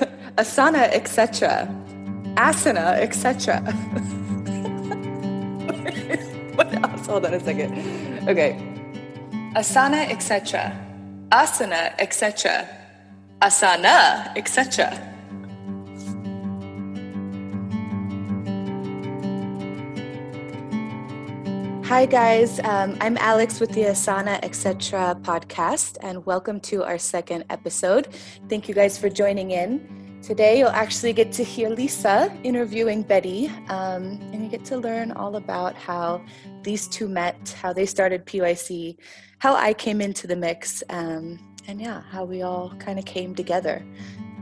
asana, etc. Asana, etc. what else? Hold on a second. Okay. Asana, etc. Asana, etc. Asana, etc. Hi, guys. Um, I'm Alex with the Asana Etc. podcast, and welcome to our second episode. Thank you guys for joining in. Today, you'll actually get to hear Lisa interviewing Betti, um, and you get to learn all about how these two met, how they started PYC, how I came into the mix, um, and yeah, how we all kind of came together.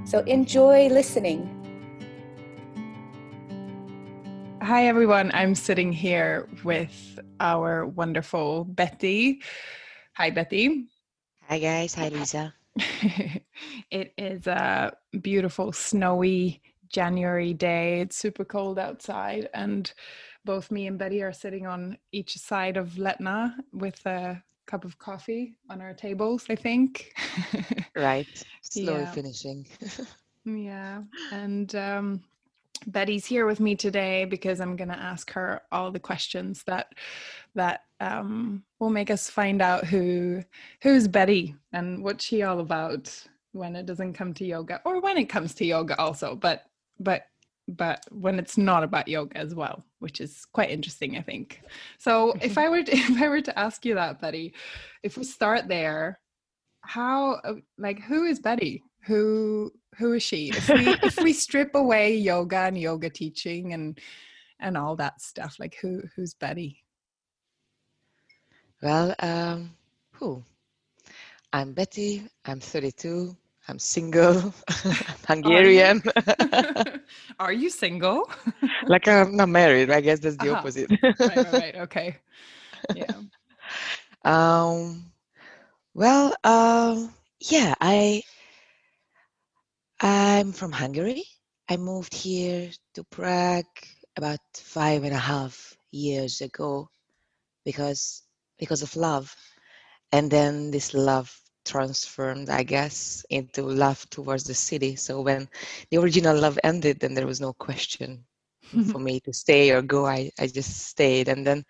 So enjoy listening. Hi, everyone. I'm sitting here with our wonderful Betti. Hi, Betti. Hi, guys. Hi, Lisa. it is a beautiful, snowy January day. It's super cold outside, and both me and Betti are sitting on each side of Letná with a cup of coffee on our tables, I think. right. Slowly yeah. finishing. yeah. And um, Betti's here with me today because I'm going to ask her all the questions that that um, will make us find out who who's Betti and what's she all about when it doesn't come to yoga or when it comes to yoga also, but but but when it's not about yoga as well, which is quite interesting, I think. So if I were to, if I were to ask you that, Betti, if we start there, how like who is Betti? Who who is she? If we if we strip away yoga and yoga teaching and and all that stuff like who who's betti? Well um who i'm betti i'm 32 i'm single hungarian are you, are you single? Like i'm not married i guess that's the uh-huh. opposite. Right, right right okay. Yeah. Um well um yeah i I'm from Hungary. I moved here to Prague about five and a half years ago because because of love. And then this love transformed, I guess, into love towards the city. So when the original love ended, then there was no question for me to stay or go. I, I just stayed. And then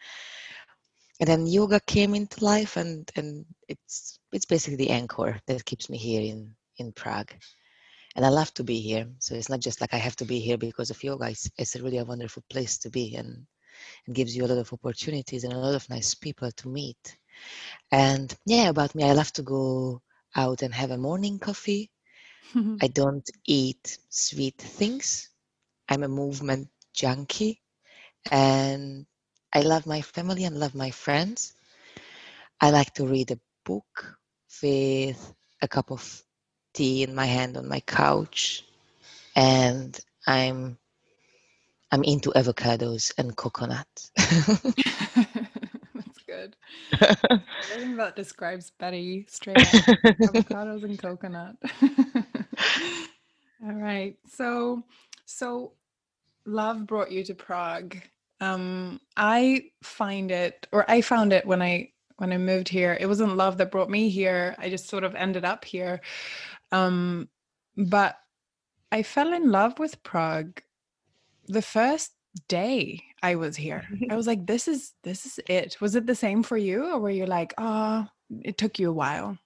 and then yoga came into life and, and it's it's basically the anchor that keeps me here in, in Prague and I love to be here. So it's not just like I have to be here because of yoga. It's, it's really a wonderful place to be and and gives you a lot of opportunities and a lot of nice people to meet. And yeah, about me, I love to go out and have a morning coffee. I don't eat sweet things. I'm a movement junkie and I love my family and love my friends. I like to read a book with a cup of tea in my hand on my couch and i'm i'm into avocados and coconut. That's good. I think that describes betti straight up. Avocados and coconut. All right. So so love brought you to prague. Um i find it or i found it when i when i moved here. It wasn't love that brought me here. I just sort of ended up here um, but I fell in love with Prague the first day I was here. I was like, this is this is it. Was it the same for you, or were you like, oh, it took you a while?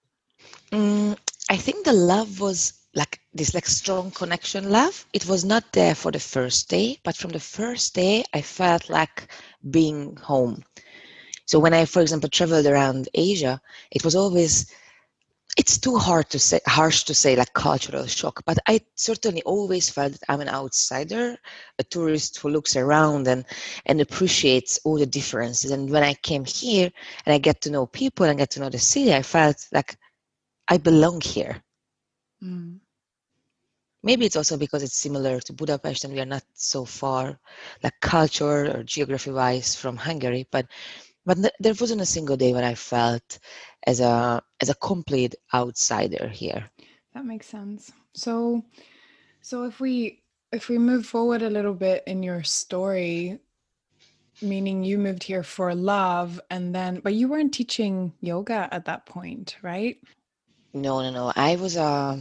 Mm, I think the love was like this like strong connection love it was not there for the first day but from the first day i felt like being home so when i for example traveled around asia it was always it's too hard to say harsh to say like cultural shock but i certainly always felt that i'm an outsider a tourist who looks around and and appreciates all the differences and when i came here and i get to know people and get to know the city i felt like i belong here mm. maybe it's also because it's similar to budapest and we are not so far like culture or geography wise from hungary but but there wasn't a single day when I felt as a as a complete outsider here. That makes sense. So, so if we if we move forward a little bit in your story, meaning you moved here for love, and then but you weren't teaching yoga at that point, right? No, no, no. I was a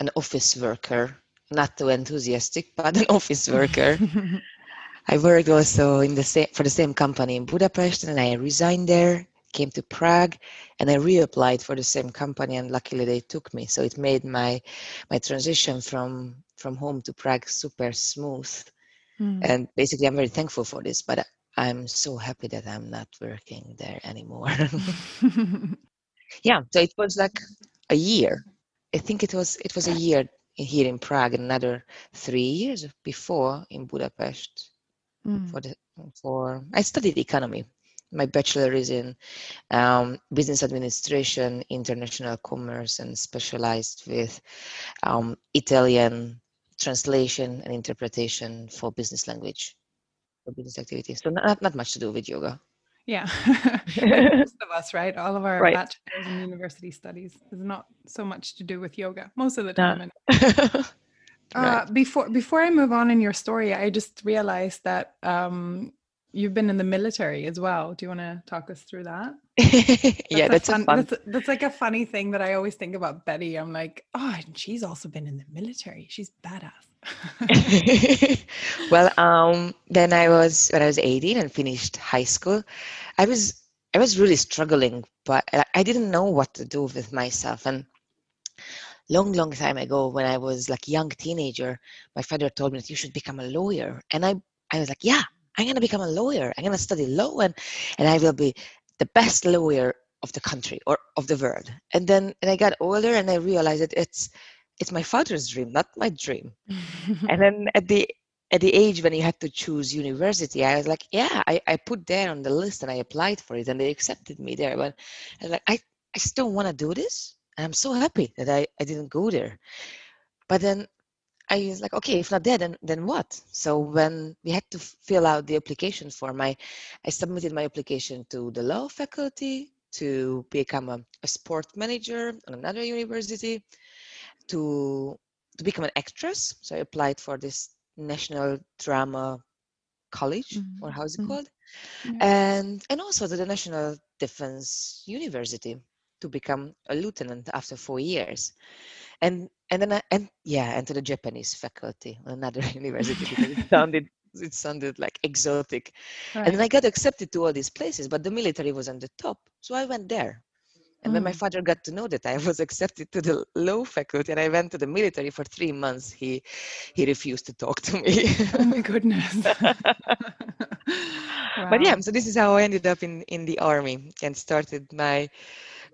an office worker, not too enthusiastic, but an office worker. I worked also in the same for the same company in Budapest, and I resigned there, came to Prague, and I reapplied for the same company, and luckily they took me. So it made my my transition from from home to Prague super smooth. Mm. And basically, I'm very thankful for this, but I'm so happy that I'm not working there anymore. yeah, so it was like a year. I think it was it was a year here in Prague, and another three years before in Budapest. Mm. For the for I studied economy. My bachelor is in um, business administration, international commerce, and specialized with um, Italian translation and interpretation for business language for business activities. So not, not much to do with yoga. Yeah, most of us, right? All of our right. bachelor's and university studies is not so much to do with yoga most of the time. No. uh, before before I move on in your story, I just realized that um, you've been in the military as well. Do you want to talk us through that? that's yeah, that's fun, fun. That's, that's, like a funny thing that I always think about Betti. I'm like, oh, and she's also been in the military. She's badass. well, um, then I was when I was 18 and finished high school. I was I was really struggling, but I didn't know what to do with myself. And long, long time ago, when I was like young teenager, my father told me that you should become a lawyer, and I I was like, yeah, I'm gonna become a lawyer. I'm gonna study law, and and I will be the best lawyer of the country or of the world. And then and I got older, and I realized that it's it's my father's dream, not my dream. and then at the at the age when you had to choose university, I was like, yeah, I, I put there on the list and I applied for it and they accepted me there. But I was like, I, I still want to do this. And I'm so happy that I, I didn't go there. But then I was like, okay, if not there, then then what? So when we had to fill out the application form, I, I submitted my application to the law faculty to become a, a sport manager on another university to to become an actress. So I applied for this National Drama College, mm-hmm. or how's it mm-hmm. called? And and also to the National Defense University to become a lieutenant after four years. And and then I, and yeah, and to the Japanese faculty, another university because it sounded it sounded like exotic. Right. And then I got accepted to all these places, but the military was on the top. So I went there. And mm. when my mm. father got to know that I was accepted to the law faculty and I went to the military for three months, he he refused to talk to me. oh my goodness. wow. But yeah, so this is how I ended up in, in the army and started my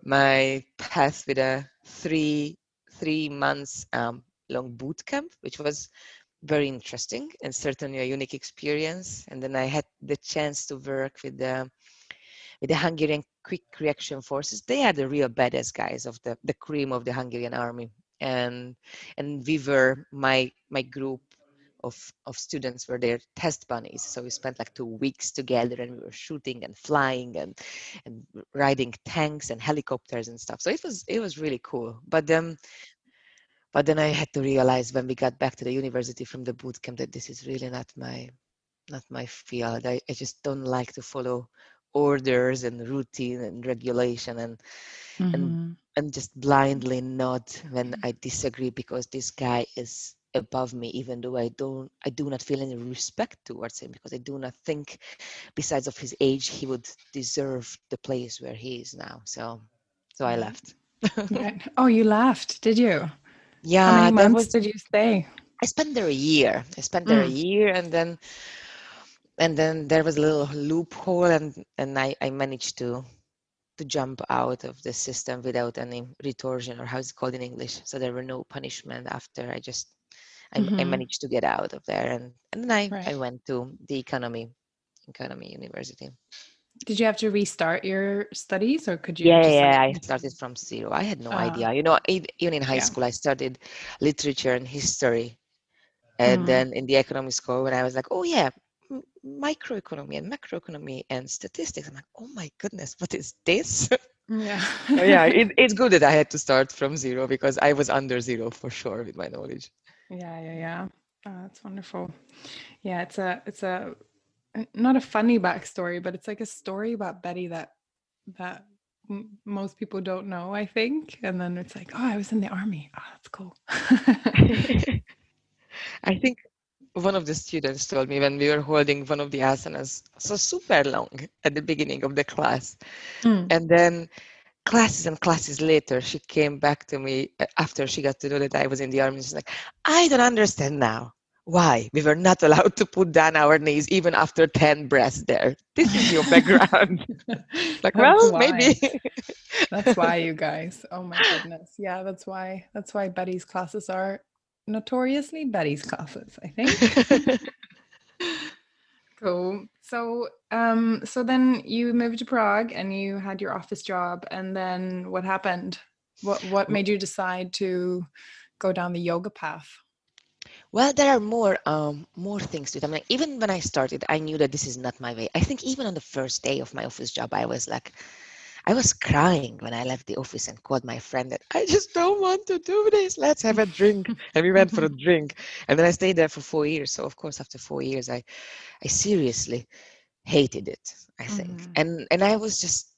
my path with a three three months um, long boot camp, which was very interesting and certainly a unique experience. And then I had the chance to work with the with the Hungarian quick reaction forces. They are the real badass guys of the, the cream of the Hungarian army. And and we were my my group of of students were their test bunnies. So we spent like two weeks together and we were shooting and flying and and riding tanks and helicopters and stuff. So it was it was really cool. But then but then I had to realize when we got back to the university from the boot camp that this is really not my not my field. I, I just don't like to follow orders and routine and regulation and mm-hmm. and and just blindly nod when I disagree because this guy is above me even though I don't I do not feel any respect towards him because I do not think besides of his age he would deserve the place where he is now so so I left right. oh you left did you yeah how many months was, did you stay I spent there a year I spent there mm. a year and then and then there was a little loophole and and I, I managed to to jump out of the system without any retorsion or how's it called in English. So there were no punishment after I just I, mm-hmm. I managed to get out of there and, and then I, right. I went to the economy economy university. Did you have to restart your studies or could you? Yeah, yeah, I started from zero. I had no uh, idea. You know, even in high yeah. school, I studied literature and history. And mm-hmm. then in the economic school, when I was like, oh, yeah, microeconomy and macroeconomy and statistics. I'm like, oh my goodness, what is this? Yeah. yeah, it, it's good that I had to start from zero because I was under zero for sure with my knowledge. Yeah, yeah, yeah. Oh, that's wonderful. Yeah, it's a it's a not a funny backstory, but it's like a story about Betti that that m- most people don't know, I think. And then it's like, oh, I was in the army. Oh, that's cool. I think one of the students told me when we were holding one of the asanas so super long at the beginning of the class. Mm. And then classes and classes later, she came back to me uh, after she got to know that I was in the army. She's like, I don't understand now why we were not allowed to put down our knees even after 10 breaths there. This is your background. like, That's well, why. maybe. That's why you guys. Oh my goodness. Yeah, that's why. That's why Betti's classes are notoriously Betti's classes, I think. cool. So um so then you moved to Prague and you had your office job and then what happened? What what made you decide to go down the yoga path? Well, there are more um, more things to it. I mean, even when I started, I knew that this is not my way. I think even on the first day of my office job, I was like, I was crying when I left the office and called my friend that I just don't want to do this. Let's have a drink. And we went for a drink. And then I stayed there for four years. So of course, after four years, I, I seriously hated it. I think, Mhm. and and I was just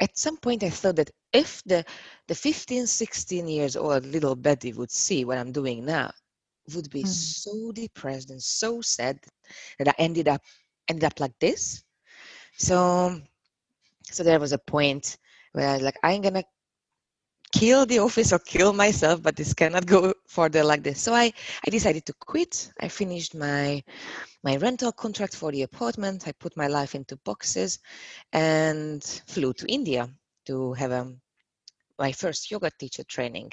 at some point I thought that if the the 15, 16 years old little Betti would see what I'm doing now, would be Mm. so depressed and so sad that I ended up ended up like this. So so there was a point where I was like, I'm gonna kill the office or kill myself, but this cannot go further like this. So I, I decided to quit. I finished my my rental contract for the apartment. I put my life into boxes and flew to India to have a, my first yoga teacher training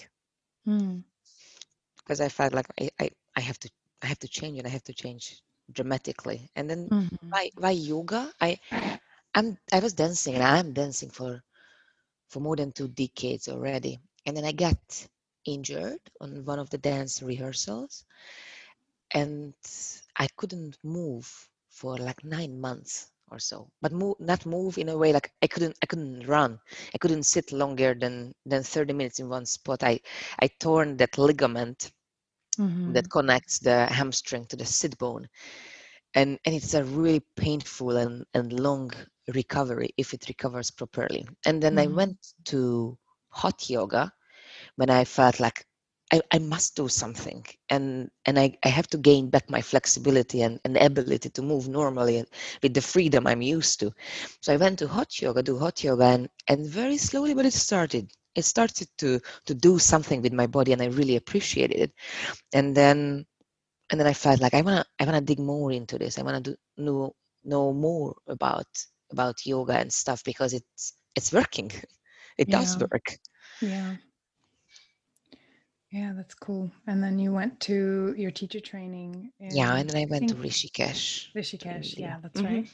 Mm. because I felt like I, I, I have to I have to change and I have to change dramatically. And then Mhm. why why yoga? I I'm I was dancing and I'm dancing for for more than two decades already. And then I got injured on one of the dance rehearsals and I couldn't move for like nine months or so. But move not move in a way like I couldn't I couldn't run. I couldn't sit longer than than 30 minutes in one spot. I I torn that ligament Mhm. that connects the hamstring to the sit bone and and it's a really painful and, and long recovery if it recovers properly. And then i Mhm. went to hot yoga when i felt like I, I must do something. And and I, I have to gain back my flexibility and, and ability to move normally and with the freedom i'm used to. So i went to hot yoga do hot yoga and, and very slowly but it started. It started to to do something with my body and i really appreciated it. And then and then I felt like I wanna I wanna dig more into this. I wanna do know know more about about yoga and stuff because it's it's working. It does work. Yeah. Yeah, that's cool. And then you went to your teacher training. Yeah, and then I went to think, Rishikesh. Rishikesh. Yeah, that's Mhm. right.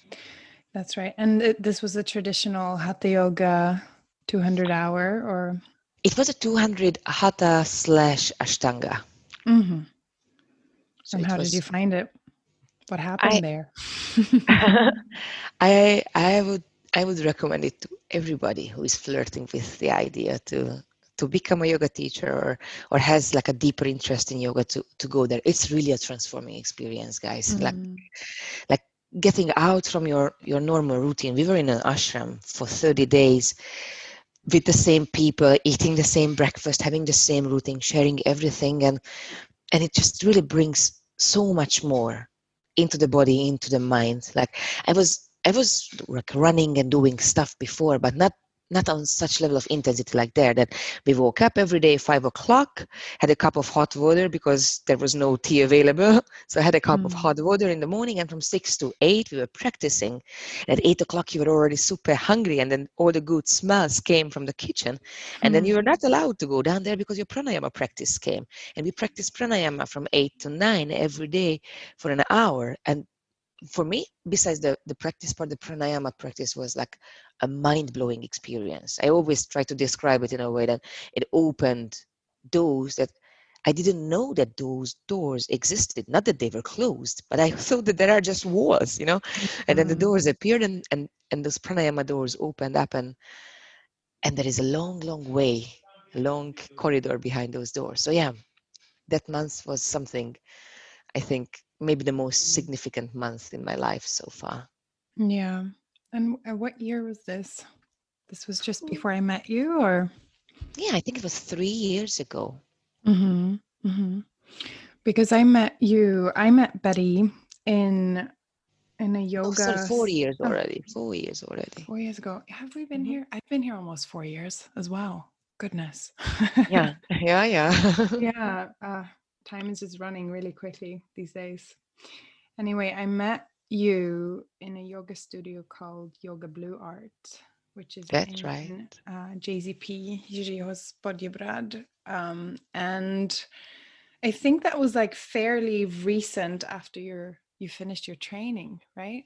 That's right. And it, this was a traditional Hatha Yoga 200 hour or. It was a 200 hatha slash ashtanga. Mhm. So and how was, did you find it? What happened there? I I would I would recommend it to everybody who is flirting with the idea to to become a yoga teacher or or has like a deeper interest in yoga to to go there. It's really a transforming experience, guys. Like Mm. like getting out from your your normal routine we were in an ashram for 30 days with the same people eating the same breakfast having the same routine sharing everything and and it just really brings so much more into the body into the mind. Like i was i was like running and doing stuff before but not not on such level of intensity like there that we woke up every day five o'clock had a cup of hot water because there was no tea available so i had a cup of Mm. hot water in the morning and from six to eight we were practicing at eight o'clock you were already super hungry and then all the good smells came from the kitchen and then Mm. you were not allowed to go down there because your pranayama practice came and we practiced pranayama from eight to nine every day for an hour and for me besides the the practice part the pranayama practice was like a mind-blowing experience. I always try to describe it in a way that it opened doors that i didn't know that those doors existed. Not that they were closed but i thought that there are just walls you know? And then the Mm. doors appeared and and, and those pranayama doors opened up and and there is a long long way long corridor behind those doors. So yeah that month was something i think maybe the most significant month in my life so far Yeah. And uh, what year was this? This was just before I met you, or? Yeah, I think it was three years ago. Mm-hmm. Mm-hmm. Because I met you, I met Betty in in a Oh, yoga. sorry, four years oh. already. Four years already. Four years ago. Have we been Mhm. here? I've been here almost four years as well. Goodness. Yeah, yeah, yeah. yeah. Uh, time is just running really quickly these days. Anyway, I met you in a yoga studio called Yoga Blue Art, which is That's in, right. Uh, JZP, Jiřího z Poděbrad. Um, and I think that was like fairly recent after your you finished your training, right?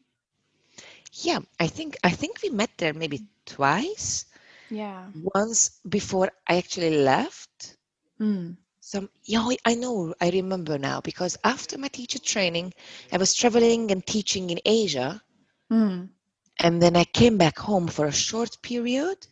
Yeah, I think I think we met there maybe twice. Yeah. Once before I actually left. Mm. Some yeah, I- know, I remember now because after my teacher training, I was traveling and teaching in Asia, Mm. and then I came back home for a short period,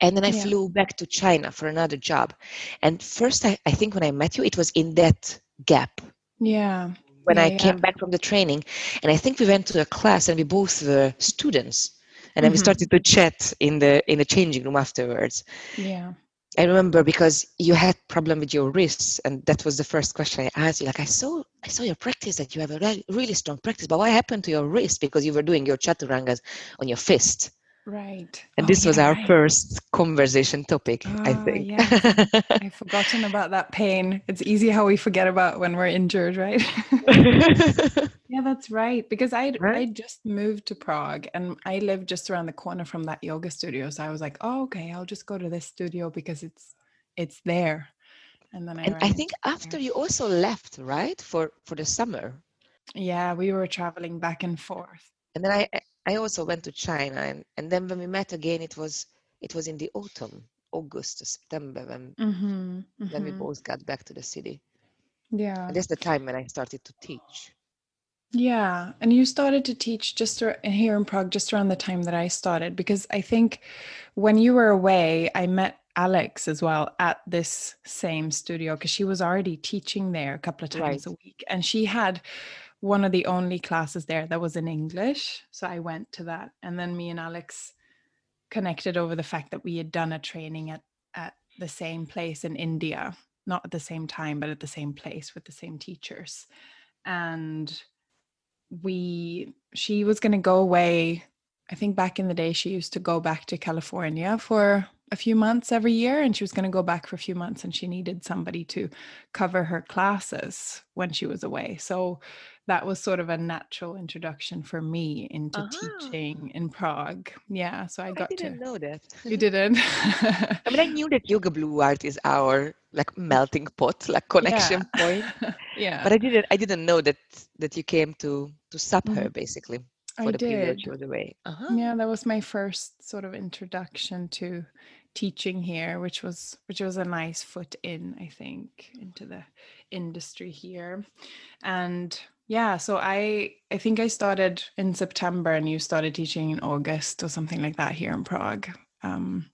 and then I Yeah. flew back to China for another job. And first, I, I think when I met you, it was in that gap Yeah. when Yeah, I yeah. came back from the training, and I think we went to a class and we both were students, and then we Mhm. started to chat in the in the changing room afterwards. Yeah. I remember because you had problem with your wrists, and that was the first question I asked you. Like, I saw, I saw your practice that you have a re- really strong practice, but what happened to your wrist? Because you were doing your chaturangas on your fist, Right. and Oh, this was yeah, our right. first conversation topic, I Ah, think. yes. I've forgotten about that pain. It's easy how we forget about when we're injured, right? yeah, that's right. Because I I just moved to Prague and I live just around the corner from that yoga studio. So I was like, oh, okay, I'll just go to this studio because it's it's there. And then I and I think it there. after you also left, right, for for the summer, Yeah, we were traveling back and forth. and then I I- also went to China, and and then when we met again, it was it was in the autumn, August or September, when Mm-hmm, when we mm-hmm. both got back to the city. Yeah. And that's the time when I started to teach. Yeah, and you started to teach just here in Prague just around the time that I started because I think when you were away, I met Alex as well at this same studio because she was already teaching there a couple of times Right. a week and she had one of the only classes there that was in English. So I went to that and then me and Alex connected over the fact that we had done a training at at the same place in India, not at the same time but at the same place with the same teachers. And we she was going to go away i think back in the day she used to go back to california for a few months every year and she was going to go back for a few months and she needed somebody to cover her classes when she was away so that was sort of a natural introduction for me into Uh-huh. teaching in prague yeah so i I got didn't to know that. you didn't I mean, I knew that Yoga Blue Art is our like melting pot, like connection point, yeah but I didn't. I didn't know that that you came to to sub Mhm. her basically for I the period did. she was away. Uh-huh. yeah that was my first sort of introduction to teaching here which was which was a nice foot in i think into the industry here. And yeah so i i think i started in september and you started teaching in august or something like that here in prague. Um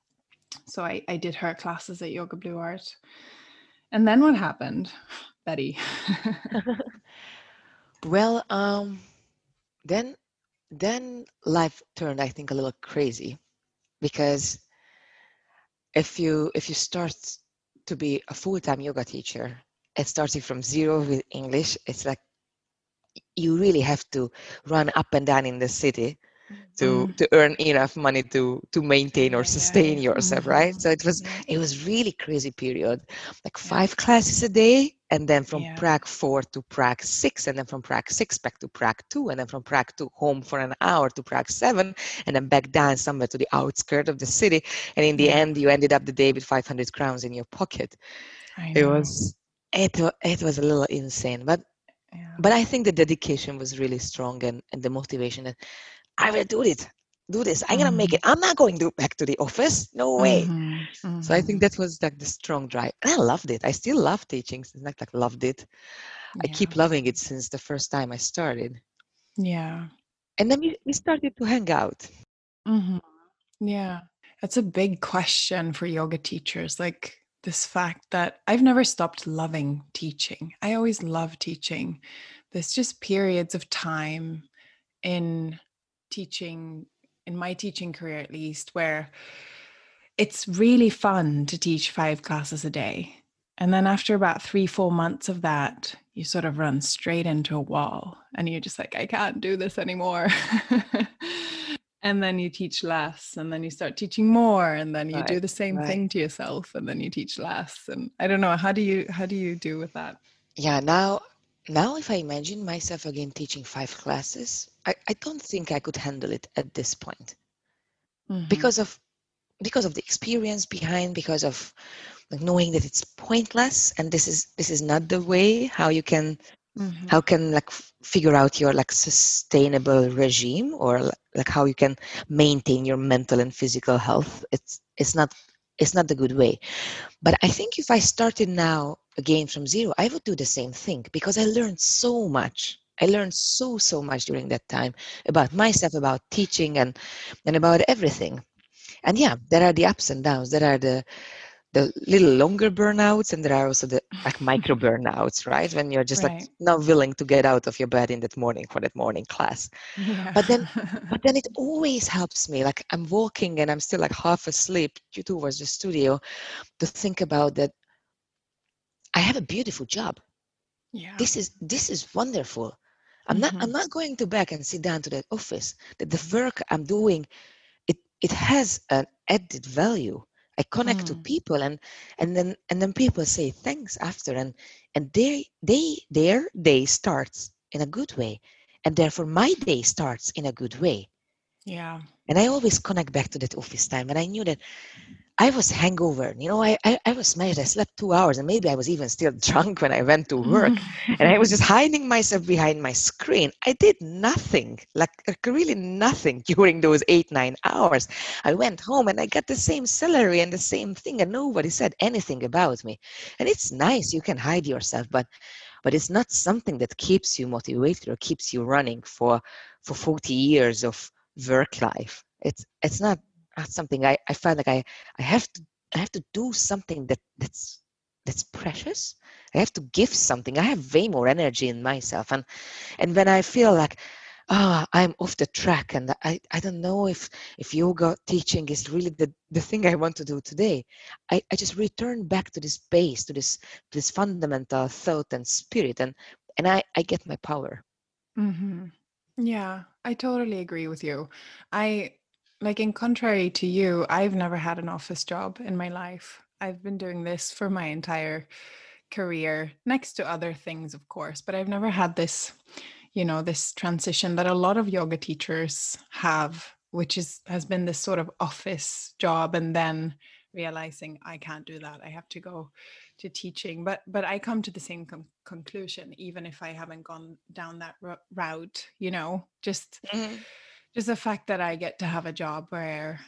so i i did her classes at yoga blue art. And then what happened betti? Well, um, then then life turned, I think, a little crazy because if you if you start to be a full-time yoga teacher and starting from zero with English, it's like you really have to run up and down in the city to Mm. to earn enough money to to maintain or sustain yeah. yourself, right? Mhm. So it was it was really crazy period, like five classes a day, and then from Yeah. Prague four to Prague six, and then from Prague six back to Prague two, and then from Prague two home for an hour to Prague seven, and then back down somewhere to the outskirts of the city, and in the end you ended up the day with 500 crowns in your pocket. It was it it was a little insane, but yeah. but I think the dedication was really strong and, and the motivation that I will do it, do this. I'm gonna make it. I'm not going to back to the office. No way. Mhm, So I think mhm. that was like the strong drive. And I loved it. I still love teaching. It's not like loved it. I keep loving it since the first time I started. Yeah. And then we, we started to hang out. hmm Yeah. That's a big question for yoga teachers. Like this fact that I've never stopped loving teaching. I always love teaching. There's just periods of time in teaching in my teaching career at least where it's really fun to teach five classes a day. And then after about three four months of that you sort of run straight into a wall and you're just like i can't do this anymore. And then you teach less and then you start teaching more and then you right, do the same right. thing to yourself and then you teach less and i don't know how do you how do you do with that? Yeah now now if i imagine myself again teaching five classes i, I don't think i could handle it at this point mm-hmm. because of because of the experience behind because of like knowing that it's pointless and this is this is not the way how you can mm-hmm. how can like figure out your like sustainable regime or like how you can maintain your mental and physical health it's it's not it's not the good way but i think if i started now again from zero i would do the same thing because i learned so much i learned so so much during that time about myself about teaching and and about everything. And yeah there are the ups and downs. There are the the little longer burnouts and there are also the like micro burnouts right? When you're just right. like not willing to get out of your bed in that morning for that morning class. Yeah. but then but then it always helps me. Like i'm walking and i'm still like half asleep due towards the studio to think about that i have a beautiful job. Yeah. This is this is wonderful i'm mm-hmm. not i'm not going to back and sit down to that office that the work i'm doing it it has an added value I connect mm. to people and and then and then people say thanks after and and they they their day starts in a good way and therefore my day starts in a good way. Yeah. And I always connect back to that office time and I knew that I was hangover. You know, I, I, I was smashed. I slept two hours and maybe I was even still drunk when I went to work. and I was just hiding myself behind my screen. I did nothing, like, like really nothing during those eight, nine hours. I went home and I got the same salary and the same thing, and nobody said anything about me. And it's nice, you can hide yourself, but but it's not something that keeps you motivated or keeps you running for for 40 years of work life. It's it's not something I, I find like I, I have to I have to do something that that's that's precious. I have to give something. I have way more energy in myself. And and when I feel like ah, oh, I'm off the track and I, I don't know if if yoga teaching is really the, the thing I want to do today. I, I just return back to this base, to this this fundamental thought and spirit and and I, I get my power. Mm-hmm. Yeah, I totally agree with you. I like in contrary to you, I've never had an office job in my life. I've been doing this for my entire career, next to other things, of course, but I've never had this, you know, this transition that a lot of yoga teachers have, which is has been this sort of office job and then realizing I can't do that. I have to go to teaching. But but I come to the same com- conclusion even if I haven't gone down that r- route, you know, just mm-hmm just the fact that I get to have a job where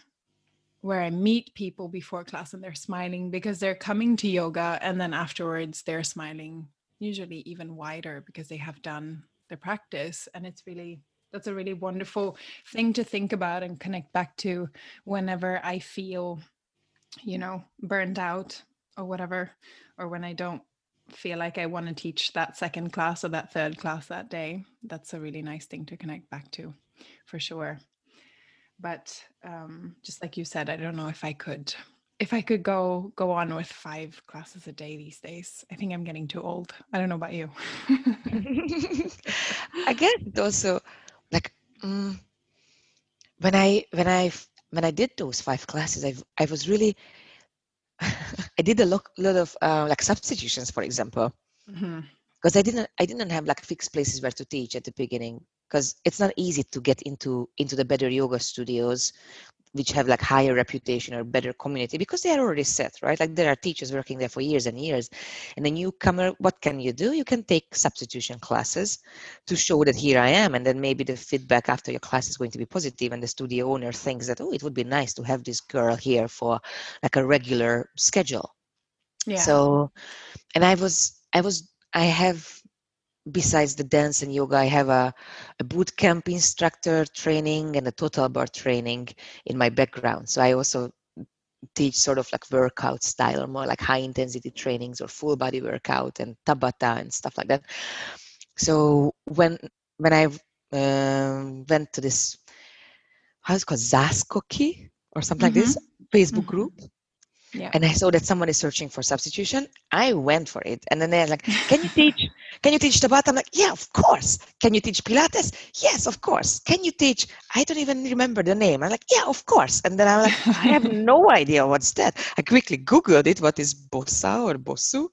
where I meet people before class and they're smiling because they're coming to yoga and then afterwards they're smiling usually even wider because they have done the practice. And it's really that's a really wonderful thing to think about and connect back to whenever I feel you know burned out or whatever or when I don't feel like I want to teach that second class or that third class that day. That's a really nice thing to connect back to for sure. But um, just like you said, I don't know if I could if I could go go on with five classes a day these days. I think I'm getting too old. I don't know about you. I get also like um, when I when I when I did those five classes, I I was really I did a lot, lot of uh, like substitutions, for example, because mm-hmm. I didn't I didn't have like fixed places where to teach at the beginning because it's not easy to get into into the better yoga studios which have like higher reputation or better community because they are already set right? Like there are teachers working there for years and years and a newcomer what can you do? You can take substitution classes to show that here i am and then maybe the feedback after your class is going to be positive and the studio owner thinks that oh it would be nice to have this girl here for like a regular schedule. Yeah. So and i was i was i have besides the dance and yoga, I have a, a boot camp instructor training and a total barre training in my background. So I also teach sort of like workout style or more like high intensity trainings or full body workout and tabata and stuff like that. So when when I um, went to this how's it called Záskoky or something like this Facebook Mhm. group. Yeah. And I saw that someone is searching for substitution. I went for it. And then they're like, Can you teach? Can you teach Tabata? I'm like, Yeah, of course. Can you teach Pilates? Yes, of course. Can you teach? I don't even remember the name. I'm like, Yeah, of course. And then I'm like, I have no idea what's that. I quickly Googled it. What is Bossa or Bossu?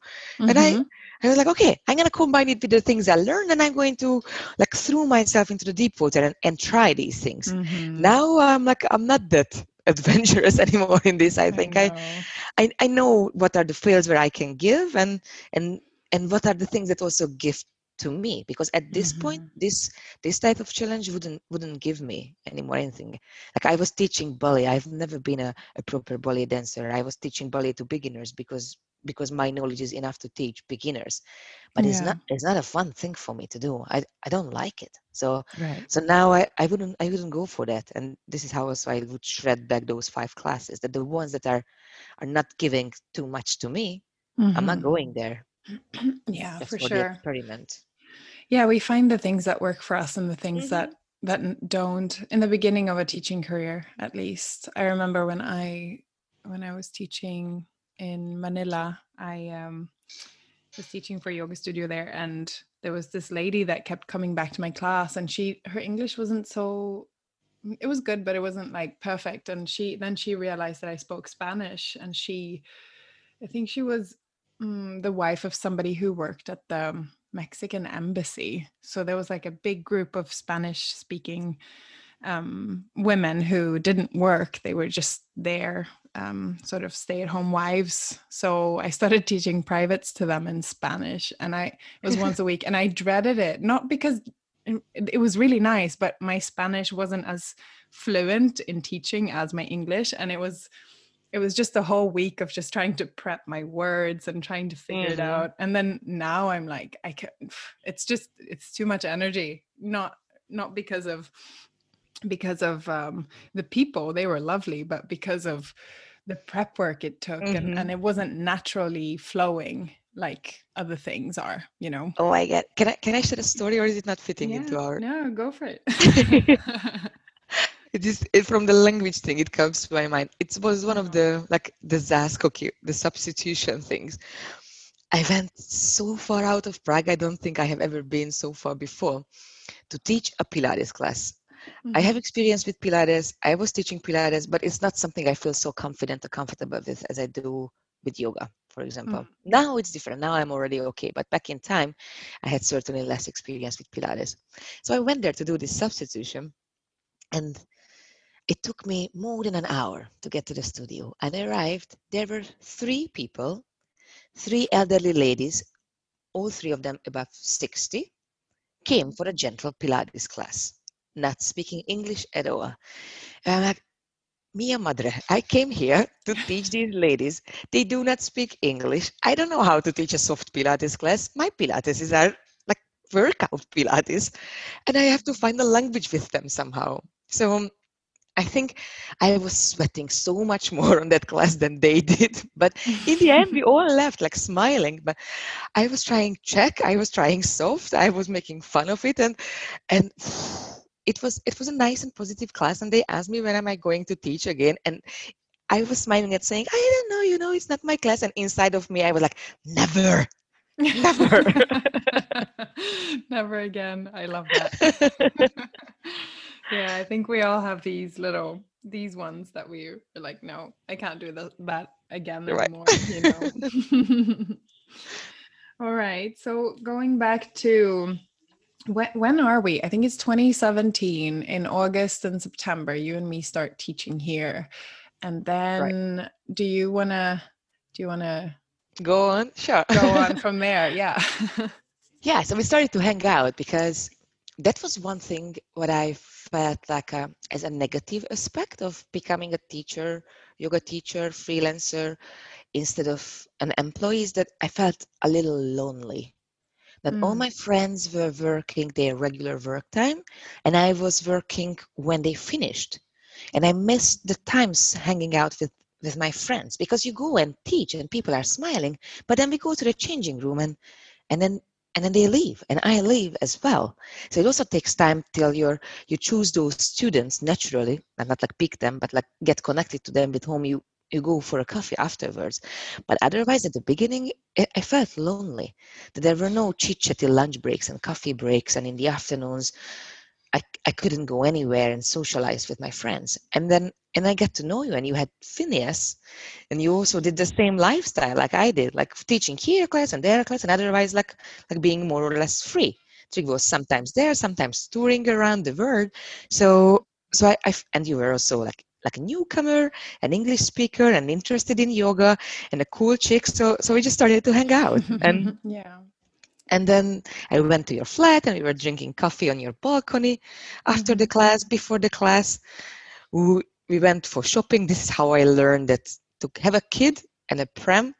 And I, Mhm. I was like, okay, I'm gonna combine it with the things I learned, and I'm going to like throw myself into the deep water and, and try these things. Mhm. Now I'm like, I'm not that adventurous anymore in this. I think I, know. I, I know what are the fields where I can give, and and and what are the things that also give to me. Because at this point, this this type of challenge wouldn't wouldn't give me anymore anything. Like I was teaching ballet. I've never been a, a proper ballet dancer. I was teaching ballet to beginners because because my knowledge is enough to teach beginners but it's not it's not a fun thing for me to do i i don't like it so Right. so now i i wouldn't i wouldn't go for that and this is how also i would shred back those five classes that the ones that are are not giving too much to me i'm not Mhm. going there Yeah, just for sure. experiment Yeah, we find the things that work for us and the things Mhm. that that don't in the beginning of a teaching career at least. I remember when I when I was teaching in Manila, I um was teaching for a yoga studio there and there was this lady that kept coming back to my class and she her English wasn't so it was good but it wasn't like perfect and she then she realized that I spoke Spanish and she I think she was mm, the wife of somebody who worked at the Mexican embassy. So there was like a big group of Spanish speaking um, women who didn't work. They were just there, um, sort of stay at home wives. So I started teaching privates to them in Spanish. And I, it was once a week and I dreaded it, not because it, it was really nice, but my Spanish wasn't as fluent in teaching as my English. And it was, it was just a whole week of just trying to prep my words and trying to figure it Mhm. out and then now i'm like i can it's just it's too much energy not not because of because of um the people they were lovely but because of the prep work it took and, Mhm. and it wasn't naturally flowing like other things are you know oh i get can i can i share a story or is it not fitting into our no go for it it is it, from the language thing it comes to my mind. It was one of the like the záskoky the substitution things. I went so far out of prague i don't think i have ever been so far before to teach a pilates class. I mm-hmm. have experience with pilates. I was teaching pilates but it's not something i feel so confident or comfortable with as i do with yoga for example. Mm-hmm. Now it's different. Now i'm already okay but back in time i had certainly less experience with pilates. So i went there to do this substitution and it took me more than an hour to get to the studio. And I arrived, there were three people, three elderly ladies, all three of them above 60, came for a gentle Pilates class, not speaking English at all. And I'm like, Mia Madre, I came here to teach these ladies. They do not speak English. I don't know how to teach a soft Pilates class. My Pilates is our like workout Pilates. And I have to find a language with them somehow. So um, I think I was sweating so much more on that class than they did. But in the end, we all left like smiling. But I was trying Czech, I was trying soft, I was making fun of it, and and it was it was a nice and positive class. And they asked me when am I going to teach again, and I was smiling and saying, I don't know, you know, it's not my class. And inside of me, I was like, never, never. Never again. I love that. yeah, I think we all have these little these ones that we are like, no, I can't do that that again Right. anymore. You know. all right. So going back to when when are we? I think it's 2017 in August and September. You and me start teaching here, and then do you wanna do you wanna Go on, sure. go on from there? Yeah. yeah so we started to hang out because that was one thing what i felt like a, as a negative aspect of becoming a teacher yoga teacher freelancer instead of an employee is that i felt a little lonely that all Mm. my friends were working their regular work time and i was working when they finished and i missed the times hanging out with with my friends because you go and teach and people are smiling but then we go to the changing room and and then and then they leave and i leave as well. So it also takes time till you're you choose those students naturally and not like pick them but like get connected to them with whom you you go for a coffee afterwards. But otherwise at the beginning i felt lonely. That there were no chit chatty lunch breaks and coffee breaks and in the afternoons I, I couldn't go anywhere and socialize with my friends. And then and I got to know you and you had Phineas and you also did the same lifestyle like I did, like teaching here class and there class and otherwise like like being more or less free. Trig was sometimes there, sometimes touring around the world. So so I, I and you were also like like a newcomer, an English speaker, and interested in yoga, and a cool chick. So so we just started to hang out, and yeah, and then I went to your flat and we were drinking coffee on your balcony after the Mm-hmm. class, before the class. We, we went for shopping. This is how I learned that to have a kid and a pram,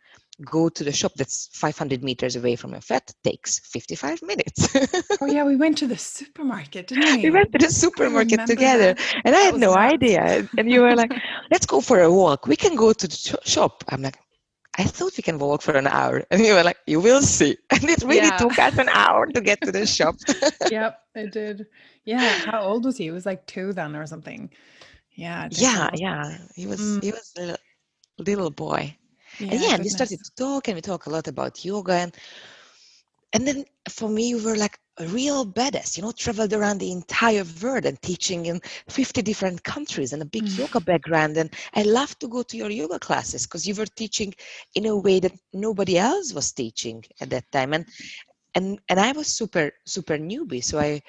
go to the shop that's 500 meters away from your flat takes 55 minutes. oh yeah, we went to the supermarket, didn't we? we went to the supermarket together that. and I That had no nuts. idea. And you were like, let's go for a walk. We can go to the shop. I'm like, I thought we can walk for an hour. And you were like, you will see. And it really Yeah. took us an hour to get to the shop. yep, it did. Yeah, how old was he? He was like two then or something. Yeah. it takes a yeah, lot. yeah. He was Mm. he was a little, little boy. Yeah, and yeah, and we started to talk and we talk a lot about yoga and and then for me you were like a real badass, you know, traveled around the entire world and teaching in 50 different countries and a big Mm. yoga background. And I love to go to your yoga classes because you were teaching in a way that nobody else was teaching at that time. And and and I was super, super newbie. So I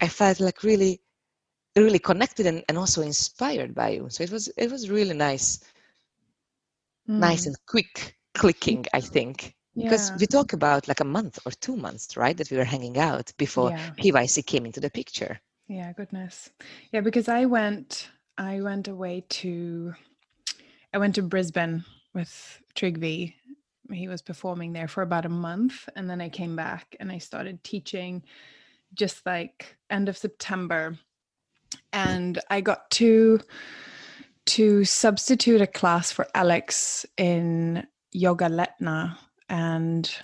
I felt like really really connected and, and also inspired by you. So it was it was really nice nice Mm. and quick clicking i think because Yeah. we talk about like a month or two months right that we were hanging out before Yeah. pyc came into the picture Yeah, goodness. Yeah, because I went I went away to I went to Brisbane with Trigvi. He was performing there for about a month and then I came back and I started teaching just like end of September. And I got to to substitute a class for Alex in Yoga Letná and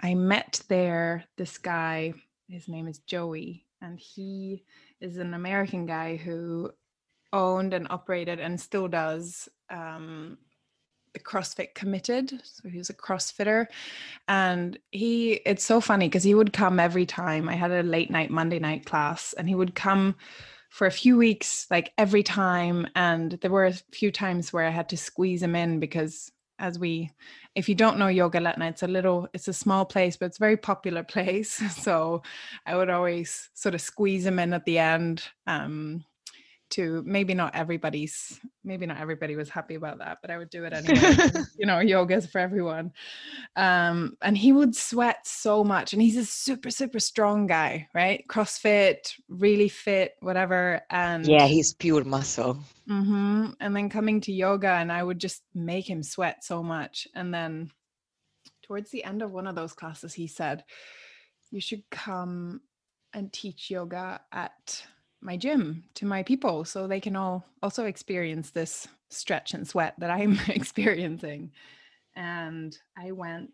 I met there this guy his name is Joey, and he is an American guy who owned and operated and still does um, the CrossFit Committed. So he was a CrossFitter, and he it's so funny because he would come every time. I had a late night Monday night class, and he would come for a few weeks, like every time. And there were a few times where I had to squeeze him in because as we if you don't know yoga letná it's a little it's a small place but it's a very popular place. So i would always sort of squeeze them in at the end um to maybe not everybody's maybe not everybody was happy about that but i would do it anyway you know yoga is for everyone um and he would sweat so much and he's a super super strong guy right crossfit really fit whatever and yeah he's pure muscle hmm And then coming to yoga, and I would just make him sweat so much. And then towards the end of one of those classes, he said, You should come and teach yoga at my gym to my people so they can all also experience this stretch and sweat that I'm experiencing. And I went,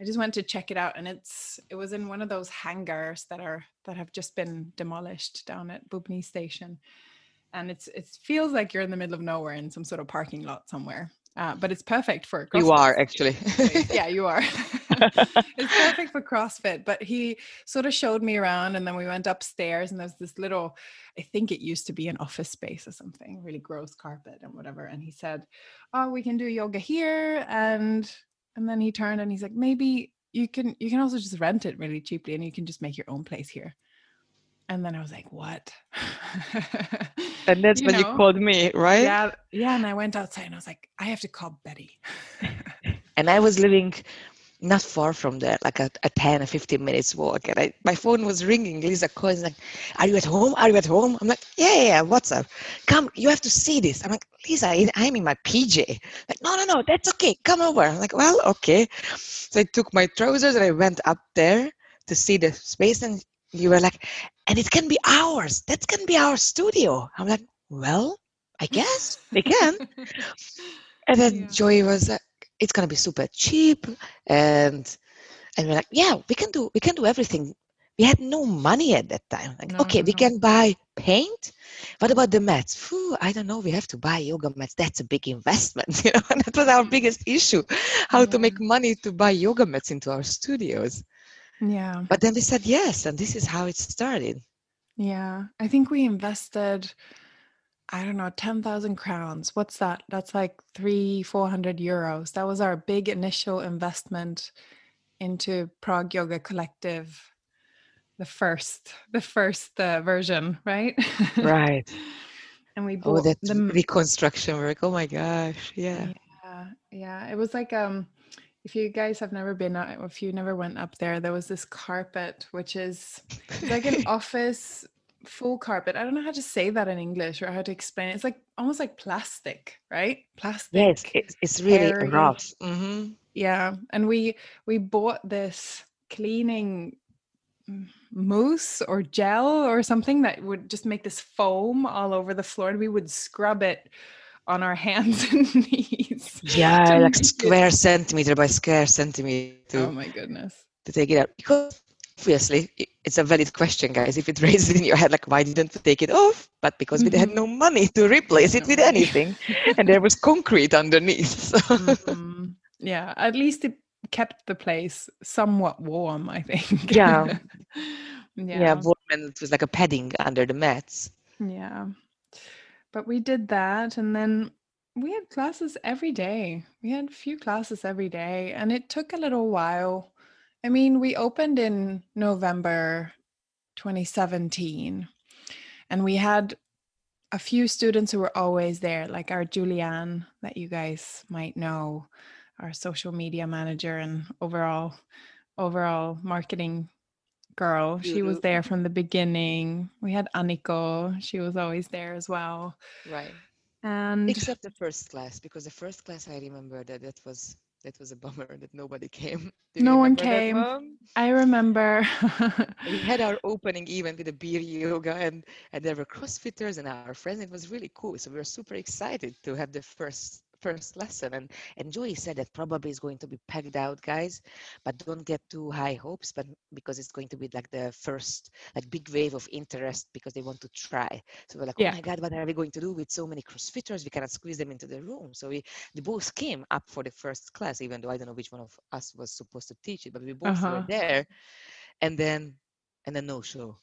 I just went to check it out. And it's, it was in one of those hangars that are, that have just been demolished down at Bubny Station and it's it feels like you're in the middle of nowhere in some sort of parking lot somewhere. Uh, but it's perfect for you CrossFit are actually yeah, you are. it's perfect for CrossFit. But he sort of showed me around, and then we went upstairs, and there's this little, I think it used to be an office space or something, really gross carpet and whatever. And he said, "Oh, we can do yoga here," and and then he turned and he's like, "Maybe you can you can also just rent it really cheaply, and you can just make your own place here." And then I was like, "What?" and that's You when you called me right? Yeah, yeah. And I went outside and I was like, I have to call Betti. and i was living not far from there like a, a 10 or 15 minutes walk and I, my phone was ringing lisa calls like are you at home? Are you at home? I'm like yeah yeah, yeah what's up? Come you have to see this. I'm like lisa I- i'm in my pj like no no no that's okay come over. I'm like well okay. So i took my trousers and i went up there to see the space and you were like and it can be ours. That can be our studio. I'm like well i guess we can. And then Yeah. Joey was like, it's gonna be super cheap and and we're like yeah we can do we can do everything. We had no money at that time. Like No, okay no, we can buy paint? What about the mats? Phew, i don't know. We have to buy yoga mats. That's a big investment you know? And that was our biggest issue. How to make money to buy yoga mats into our studios Yeah. but then they said yes and this is how it started Yeah. I think we invested, I don't know, 10,000 crowns. What's that? That's like three, 400 euros. That was our big initial investment into Prague Yoga Collective. The first, the first uh, version, right? right and we oh that the reconstruction work oh my gosh yeah Yeah, yeah. It was like um if you guys have never been out, if you never went up there, there was this carpet which is like an office full carpet. I don't know how to say that in English or how to explain it. It's like almost like plastic, right? Plastic. yes it's, it's really hairy. rough hmm Yeah, and we we bought this cleaning mousse or gel or something that would just make this foam all over the floor and we would scrub it on our hands and knees. yeah like it- square centimeter by square centimeter to, Oh my goodness. to take it out because obviously it's a valid question guys if it raises in your head like why didn't we take it off but because we had Mhm. no money to replace it No with money. anything and there was concrete underneath so Mhm. Yeah, at least it kept the place somewhat warm, I think. Yeah. yeah. yeah warm and it was like a padding under the mats Yeah. But we did that and then we had classes every day. We had a few classes every day and it took a little while. I mean, we opened in November 2017 and we had a few students who were always there, like our Julianne that you guys might know, our social media manager and overall overall marketing girl. She was mm-hmm. there from the beginning. We had Aniko, she was always there as well. right And except the first class because the first class i remember that that was that was a bummer that nobody came No one that, came. I remember we had our opening event with the beer yoga and and there were crossfitters and our friends it was really cool so we were super excited to have the first first lesson and and joey said that probably is going to be packed out guys but don't get too high hopes but because it's going to be like the first like big wave of interest because they want to try so we're like Yeah. oh my god what are we going to do with so many crossfitters we cannot squeeze them into the room so we they both came up for the first class even though i don't know which one of us was supposed to teach it but we both Uh-huh. were there and then and then no show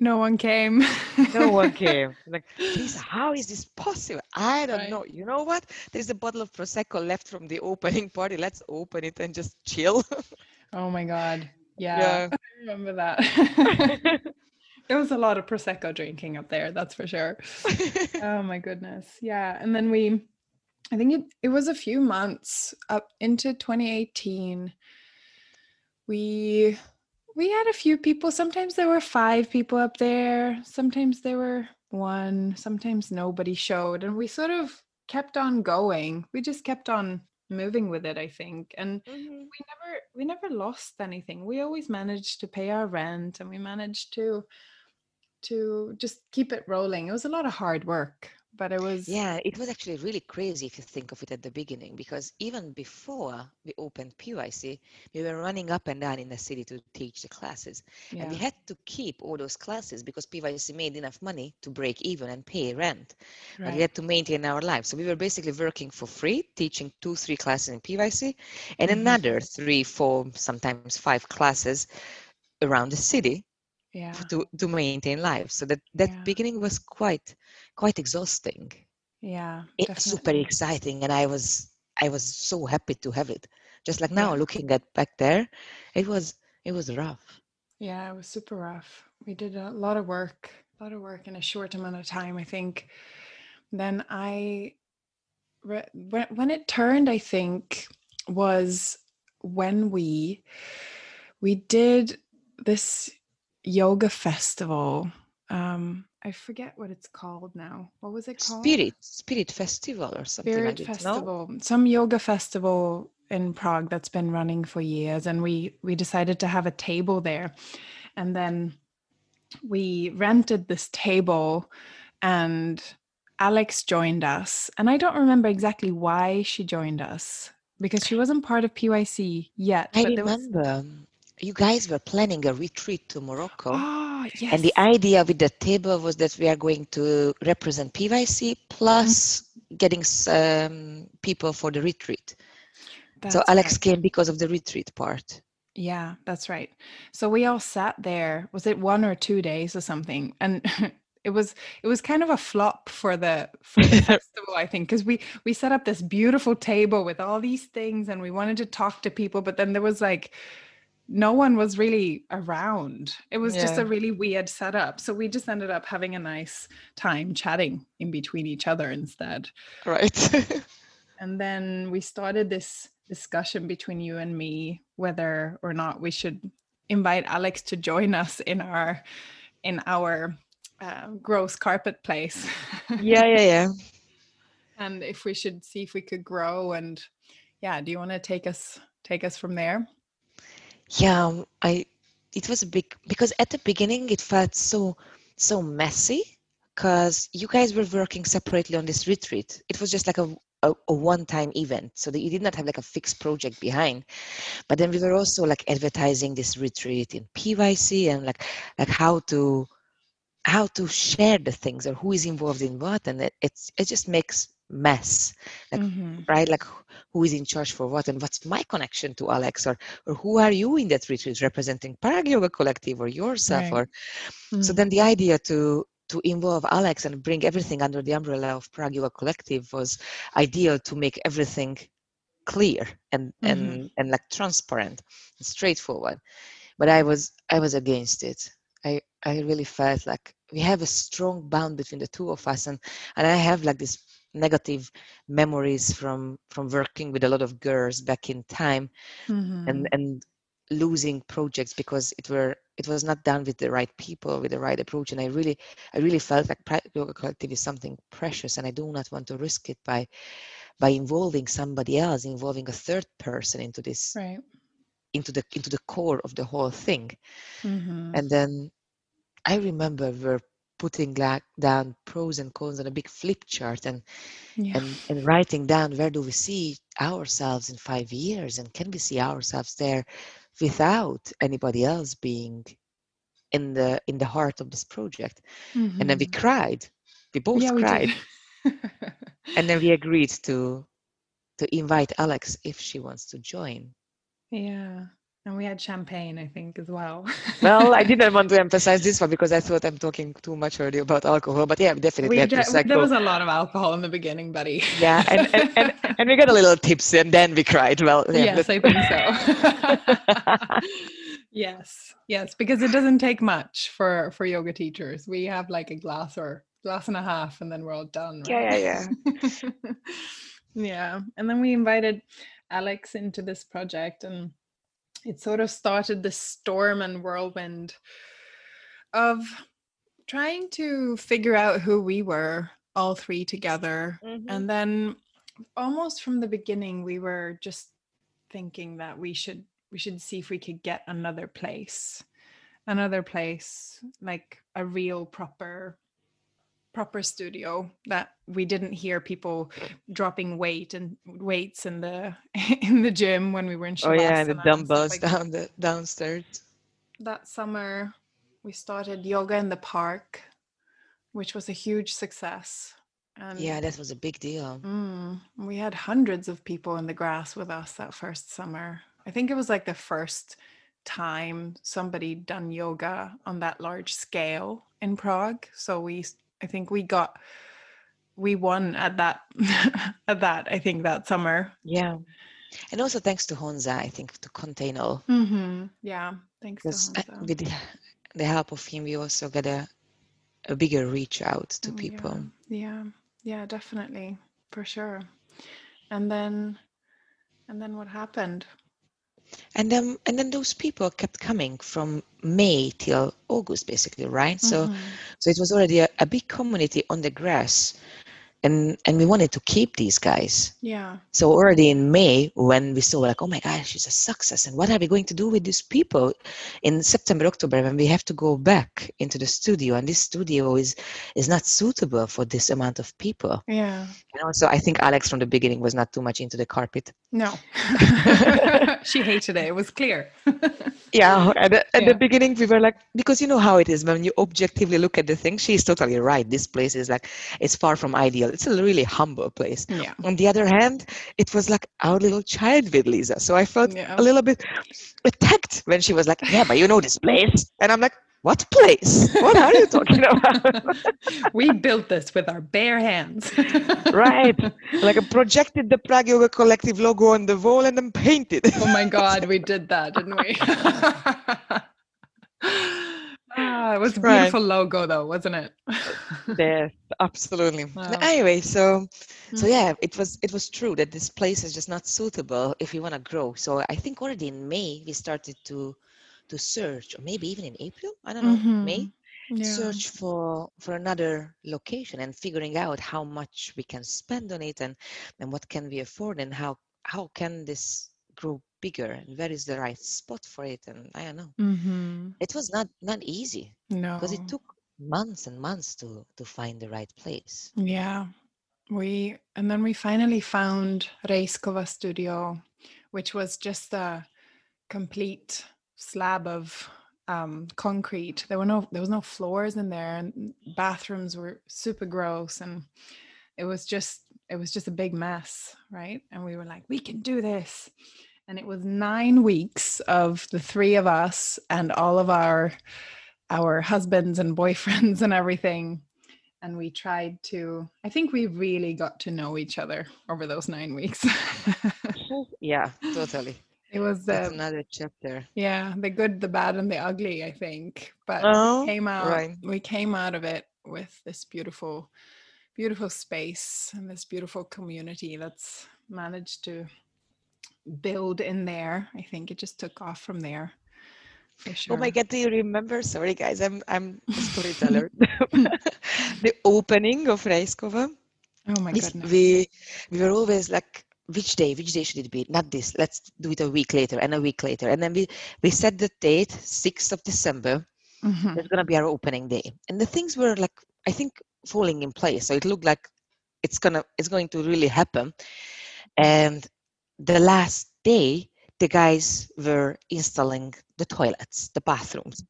no one came. no one came. Like, Lisa, how is this possible? I don't Right. know. You know what? There's a bottle of prosecco left from the opening party. Let's open it and just chill. Oh my god. Yeah. Yeah. I remember that. there was a lot of prosecco drinking up there, that's for sure. oh my goodness. Yeah. And then we I think it, it was a few months up into 2018. We we had a few people. Sometimes there were five people up there. Sometimes there were one. Sometimes nobody showed. And we sort of kept on going. We just kept on moving with it, I think. And Mhm. we never we never lost anything we always managed to pay our rent and we managed to to just keep it rolling it was a lot of hard work but it was Yeah, it was actually really crazy if you think of it at the beginning because even before we opened PYC, we were running up and down in the city to teach the classes. And we had to keep all those classes because PYC made enough money to break even and pay rent. But we had to maintain our lives. So we were basically working for free, teaching two, three classes in PYC, and Mhm. another three, four, sometimes five classes around the city yeah to, to maintain life. So that that Yeah. beginning was quite quite exhausting. yeah It was super exciting, and I was I was so happy to have it. Just like now, looking at back there, it was it was rough. yeah it was super rough we did a lot of work a lot of work in a short amount of time i think then i when, when it turned i think was when we we did this yoga festival um i forget what it's called now what was it called Spirit Spirit Festival or something Spirit like that. No? Festival, some yoga festival in Prague that's been running for years, and we we decided to have a table there, and then we rented this table, and Alex joined us, and I don't remember exactly why she joined us because she wasn't part of PYC yet. I but there was- remember. You guys were planning a retreat to Morocco. Oh, yes. And the idea with the table was that we are going to represent PYC plus mm-hmm. getting some people for the retreat. so Alex right. came because of the retreat part. Yeah, that's right. So we all sat there. Was it one or two days or something? And it was it was kind of a flop for the for the festival, I think, because we we set up this beautiful table with all these things, and we wanted to talk to people, but then there was like no one was really around. It was just a really weird setup. So we just ended up having a nice time chatting in between each other instead. Right. And then we started this discussion between you and me whether or not we should invite Alex to join us in our in our uh, gross carpet place. yeah, yeah, yeah. and if we should see if we could grow and yeah, do you want to take us take us from there? Yeah, um, I it was a big because at the beginning it felt so so messy because you guys were working separately on this retreat. It was just like a a, a one-time event, so that you did not have like a fixed project behind. But then we were also like advertising this retreat in PYC and like like how to how to share the things or who is involved in what, and it it's it just makes mess Like, Mhm. right? Like who is in charge for what and what's my connection to Alex or or who are you in that retreat representing Prague Yoga Collective or yourself Right. or so Mm. then the idea to to involve Alex and bring everything under the umbrella of Prague Yoga Collective was ideal to make everything clear and and and like transparent and straightforward. But I was I was against it. I I really felt like we have a strong bond between the two of us and and I have like this negative memories from from working with a lot of girls back in time Mhm. and and losing projects because it were it was not done with the right people with the right approach and i really i really felt like yoga collective is something precious and i do not want to risk it by by involving somebody else involving a third person into this right. into the into the core of the whole thing Mhm. and then i remember we're putting like down pros and cons on a big flip chart and yeah. and, and writing down where do we see ourselves in five years and can we see ourselves there without anybody else being in the in the heart of this project and then we Mhm. cried we both yeah, cried did. and then we agreed to to invite alex if she wants to join yeah. And we had champagne, I think, as well. well i didn't want to emphasize this one because i thought i'm talking too much already about alcohol but yeah definitely we dra- there was a lot of alcohol in the beginning, buddy. yeah and, and, and, and we got a little tipsy and then we cried well yeah, yes, I think so. yes, yes, because it doesn't take much for for yoga teachers. We have like a glass or glass and a half, and then we're all done. Yeah, yeah, yeah. yeah, and then we invited Alex into this project, and it sort of started this storm and whirlwind of trying to figure out who we were all three together Mm-hmm. and then almost from the beginning we were just thinking that we should we should see if we could get another place another place like a real proper proper studio that we didn't hear people dropping weight and weights in the in the gym when we were in Oh yeah, and the Shavasana dumbbells like down the downstairs. that summer we started yoga in the park which was a huge success and Yeah, that was a big deal. mm, we had hundreds of people in the grass with us that first summer i think it was like the first time somebody done yoga on that large scale in prague so we i think we got we won at that at that i think that summer Yeah, and also thanks to Honza, I think to contain all mm-hmm. yeah thanks because uh, with the, the help of him, we also get a a bigger reach out to Oh, people. Yeah, yeah, yeah, definitely, for sure. And then, and then what happened? And then and then those people kept coming from May till August, basically, right? So Mhm. so it was already a, a big community on the grass, and and we wanted to keep these guys. yeah, So already in May, when we saw like, oh my gosh, she's a success, and what are we going to do with these people in September, October, when we have to go back into the studio, and this studio is is not suitable for this amount of people. yeah, You know, so I think Alex from the beginning was not too much into the carpet. no, she hated it. It was clear. yeah at, the, at Yeah. the beginning we were like because you know how it is when you objectively look at the thing she's totally right this place is like it's far from ideal it's a really humble place Yeah. on the other hand it was like our little child with lisa so i felt Yeah. a little bit attacked when she was like yeah but you know this place and i'm like what place what are you talking about we built this with our bare hands. right like i projected the prague yoga collective logo on the wall and then painted Oh my God, we did that, didn't we? ah, it was a Right. beautiful logo, though, wasn't it? Yes, absolutely. Wow. Anyway, so so Mm. yeah, it was it was true that this place is just not suitable if you want to grow. So I think already in May we started to to search, or maybe even in April. I don't know, May Mhm. Yeah. search for for another location and figuring out how much we can spend on it and and what can we afford and how how can this grow bigger and where is the right spot for it and I don't know. Mhm. It was not not easy No. because it took months and months to to find the right place. Yeah. We and then we finally found Rejskova Studio, which was just a complete slab of um, concrete. There were no there was no floors in there and bathrooms were super gross and it was just it was just a big mess, right? And we were like, we can do this. And it was nine weeks of the three of us and all of our our husbands and boyfriends and everything and we tried to i think we really got to know each other over those nine weeks Yeah, totally. It was That's uh, another chapter. yeah the good the bad and the ugly i think but Oh, we came out right. we came out of it with this beautiful beautiful space and this beautiful community that's managed to build in there i think it just took off from there sure Oh my God, do you remember? Sorry, guys, I'm I'm a storyteller. the opening of Rejskova. oh my goodness we we were always like, which day? Which day should it be? Not this. Let's do it a week later and a week later. And then we we set the date, sixth of December. Mhm. That's gonna be our opening day. And the things were like, I think, falling in place. So it looked like it's gonna it's going to really happen. And the last day, the guys were installing the toilets, the bathrooms,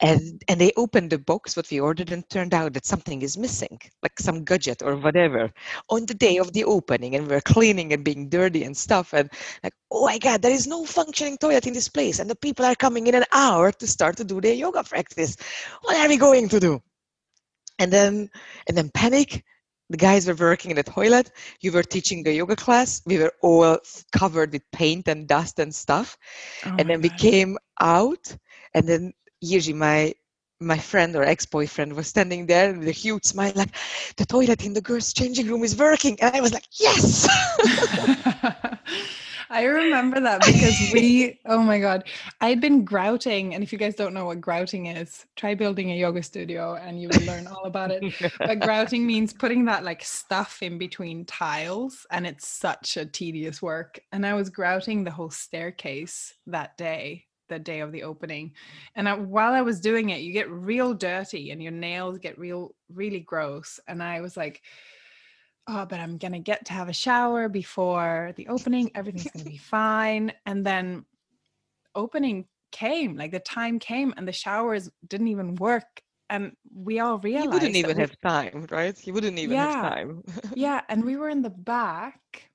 and and they opened the box what we ordered and turned out that something is missing, like some gadget or whatever, on the day of the opening, and we're cleaning and being dirty and stuff, and like, oh my god, there is no functioning toilet in this place, and the people are coming in an hour to start to do their yoga practice. What are we going to do? And then and then panic. The guys were working in the toilet. You were teaching the yoga class. We were all covered with paint and dust and stuff Oh and then we came out and then Jiří, my my friend or ex-boyfriend was standing there with a huge smile like the toilet in the girls changing room is working and i was like yes I remember that because we, oh my God, I'd been grouting. And if you guys don't know what grouting is, try building a yoga studio and you will learn all about it. But grouting means putting that like stuff in between tiles. And it's such a tedious work. And I was grouting the whole staircase that day, the day of the opening. And I, while I was doing it, you get real dirty and your nails get real, really gross. And I was like, oh, but I'm gonna get to have a shower before the opening. Everything's gonna be fine. And then opening came, like the time came, and the showers didn't even work. And we all realized he wouldn't even we- have time right he wouldn't even Yeah. have time yeah, and we were in the back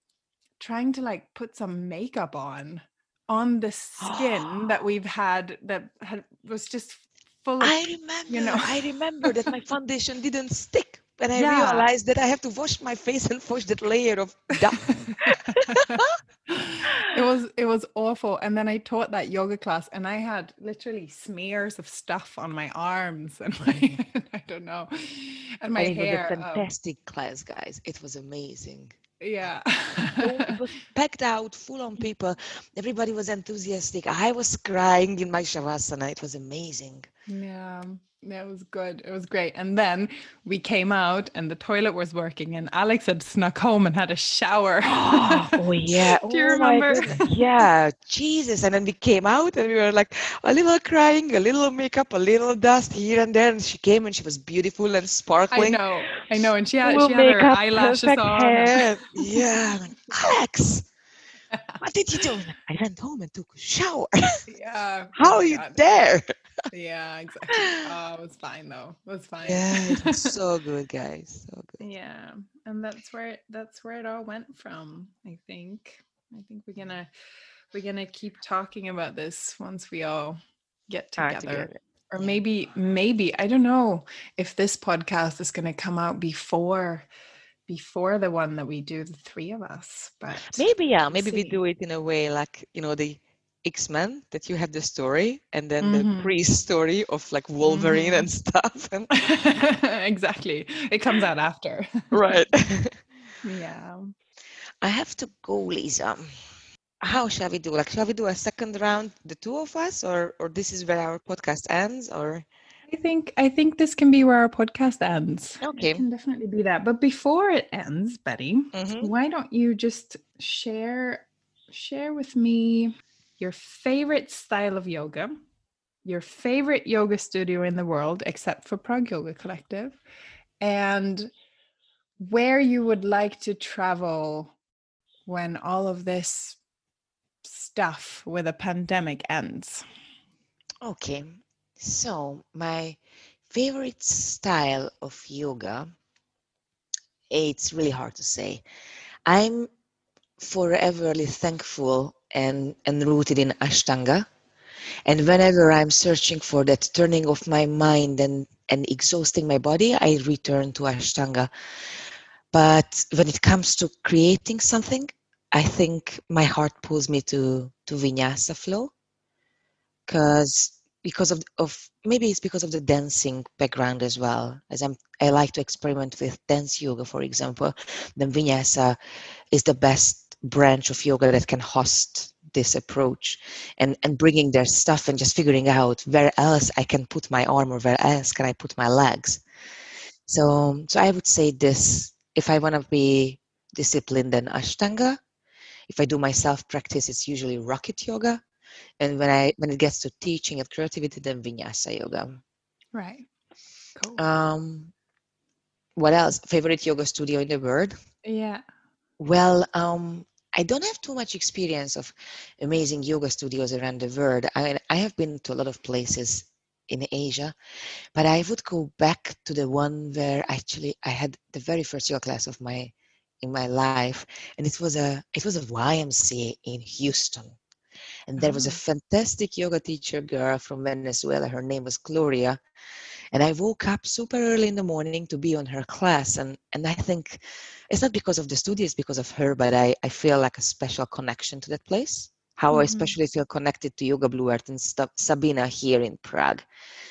trying to like put some makeup on on the skin that we've had that had was just full of i remember you know. i remember that my foundation didn't stick and i Yeah. realized that i have to wash my face and wash that layer of dust it was it was awful and then i taught that yoga class and i had literally smears of stuff on my arms and my i don't know and my and it hair was a oh, fantastic class guys it was amazing yeah it was packed out, full on people. Everybody was enthusiastic. I was crying in my shavasana. It was amazing. yeah yeah, it was good. It was great. And then we came out and the toilet was working and Alex had snuck home and had a shower. oh yeah. Do you Oh, remember? Yeah, Jesus. And then we came out and we were like a little crying, a little makeup, a little dust here and there. And she came and she was beautiful and sparkling. I know. I know. And she had, she had her eyelashes on. hair. Yeah. Like, Alex, what did you do? I went home and took a shower. Yeah. How oh are you God. there? Yeah, exactly. Oh, it was fine though. It was fine. Yeah, it was so good, guys. So good. Yeah, and that's where it, that's where it all went from. I think. I think we're gonna we're gonna keep talking about this once we all get together. together. Or Yeah. maybe maybe I don't know if this podcast is gonna come out before before the one that we do the three of us. But Maybe, yeah, maybe we do it in a way like, you know, the X-Men that you have the story and then Mhm. the pre-story of like Wolverine Mhm. and stuff. And exactly. It comes out after. right. yeah. I have to go, Lisa. How shall we do? Like, shall we do a second round, the two of us, or or this is where our podcast ends, or I think I think this can be where our podcast ends. Okay. It can definitely be that. But before it ends, Betti, Mhm. why don't you just share share with me your favorite style of yoga, your favorite yoga studio in the world, except for Prague Yoga Collective, and where you would like to travel when all of this stuff with a pandemic ends. Okay, so my favorite style of yoga, it's really hard to say. I'm foreverly thankful and, and rooted in Ashtanga. And whenever I'm searching for that turning of my mind and, and exhausting my body, I return to Ashtanga. But when it comes to creating something, I think my heart pulls me to, to Vinyasa flow because because of of maybe it's because of the dancing background as well. As i'm i like to experiment with dance yoga for example. Then vinyasa is the best branch of yoga that can host this approach. And and bringing their stuff and just figuring out where else i can put my arm or where else can i put my legs. So so i would say this if i want to be disciplined then ashtanga if i do my self practice it's usually rocket yoga and when i when it gets to teaching and creativity then vinyasa yoga Right. Cool. um what else favorite yoga studio in the world yeah. well um i don't have too much experience of amazing yoga studios around the world i mean i have been to a lot of places in asia but i would go back to the one where actually i had the very first yoga class of my in my life and it was a it was a ymca in houston and there was a Oh. fantastic yoga teacher girl from Venezuela. Her name was Gloria. And I woke up super early in the morning to be on her class. And, and I think it's not because of the studio, it's because of her, but I, I feel like a special connection to that place. How I Mhm. especially feel connected to Yoga Blue Earth and stuff, Sabina here in Prague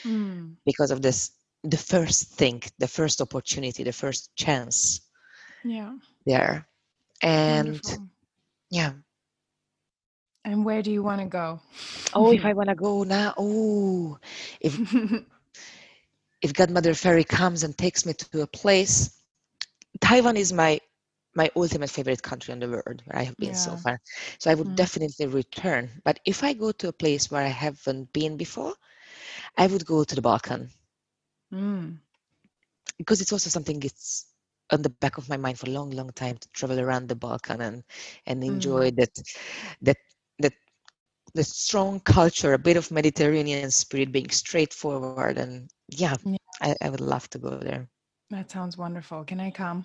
Mm. because of this the first thing, the first opportunity, the first chance Yeah. there. And Wonderful. yeah. And where do you want to go? Oh, if I wanna go now, oh, if if Godmother Fairy comes and takes me to a place, Taiwan is my my ultimate favorite country in the world where I have been so far. So I would Mm. definitely return. But if I go to a place where I haven't been before, I would go to the Balkan Mm. because it's also something it's on the back of my mind for a long, long time to travel around the Balkan and and enjoy that that that the strong culture, a bit of Mediterranean spirit, being straightforward and yeah, Yeah. I, I would love to go there. That sounds wonderful. Can I come?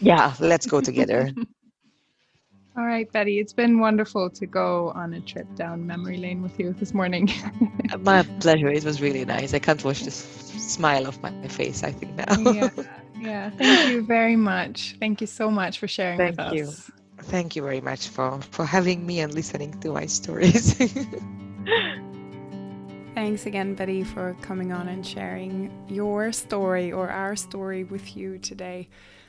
Yeah, let's go together. All right, Betti. It's been wonderful to go on a trip down memory lane with you this morning. My pleasure. It was really nice. I can't wash this smile off my face, I think now. yeah, yeah. Thank you very much. Thank you so much for sharing with Thank you. Thank you very much for, for having me and listening to my stories. Thanks again, Betti, for coming on and sharing your story or our story with you today.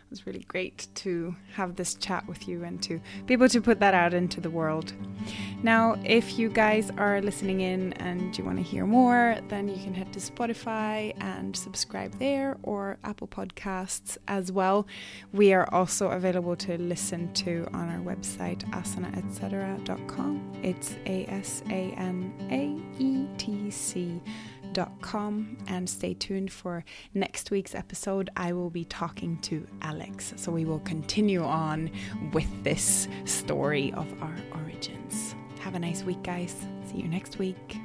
Was really great to have this chat with you and to be able to put that out into the world. Now, if you guys are listening in and you want to hear more, then you can head to Spotify and subscribe there or Apple Podcasts as well. We are also available to listen to on our website asanaetc.com. It's A S A N A E T C com and stay tuned for next week's episode. I will be talking to Alex, so we will continue on with this story of our origins. Have a nice week, guys. See you next week.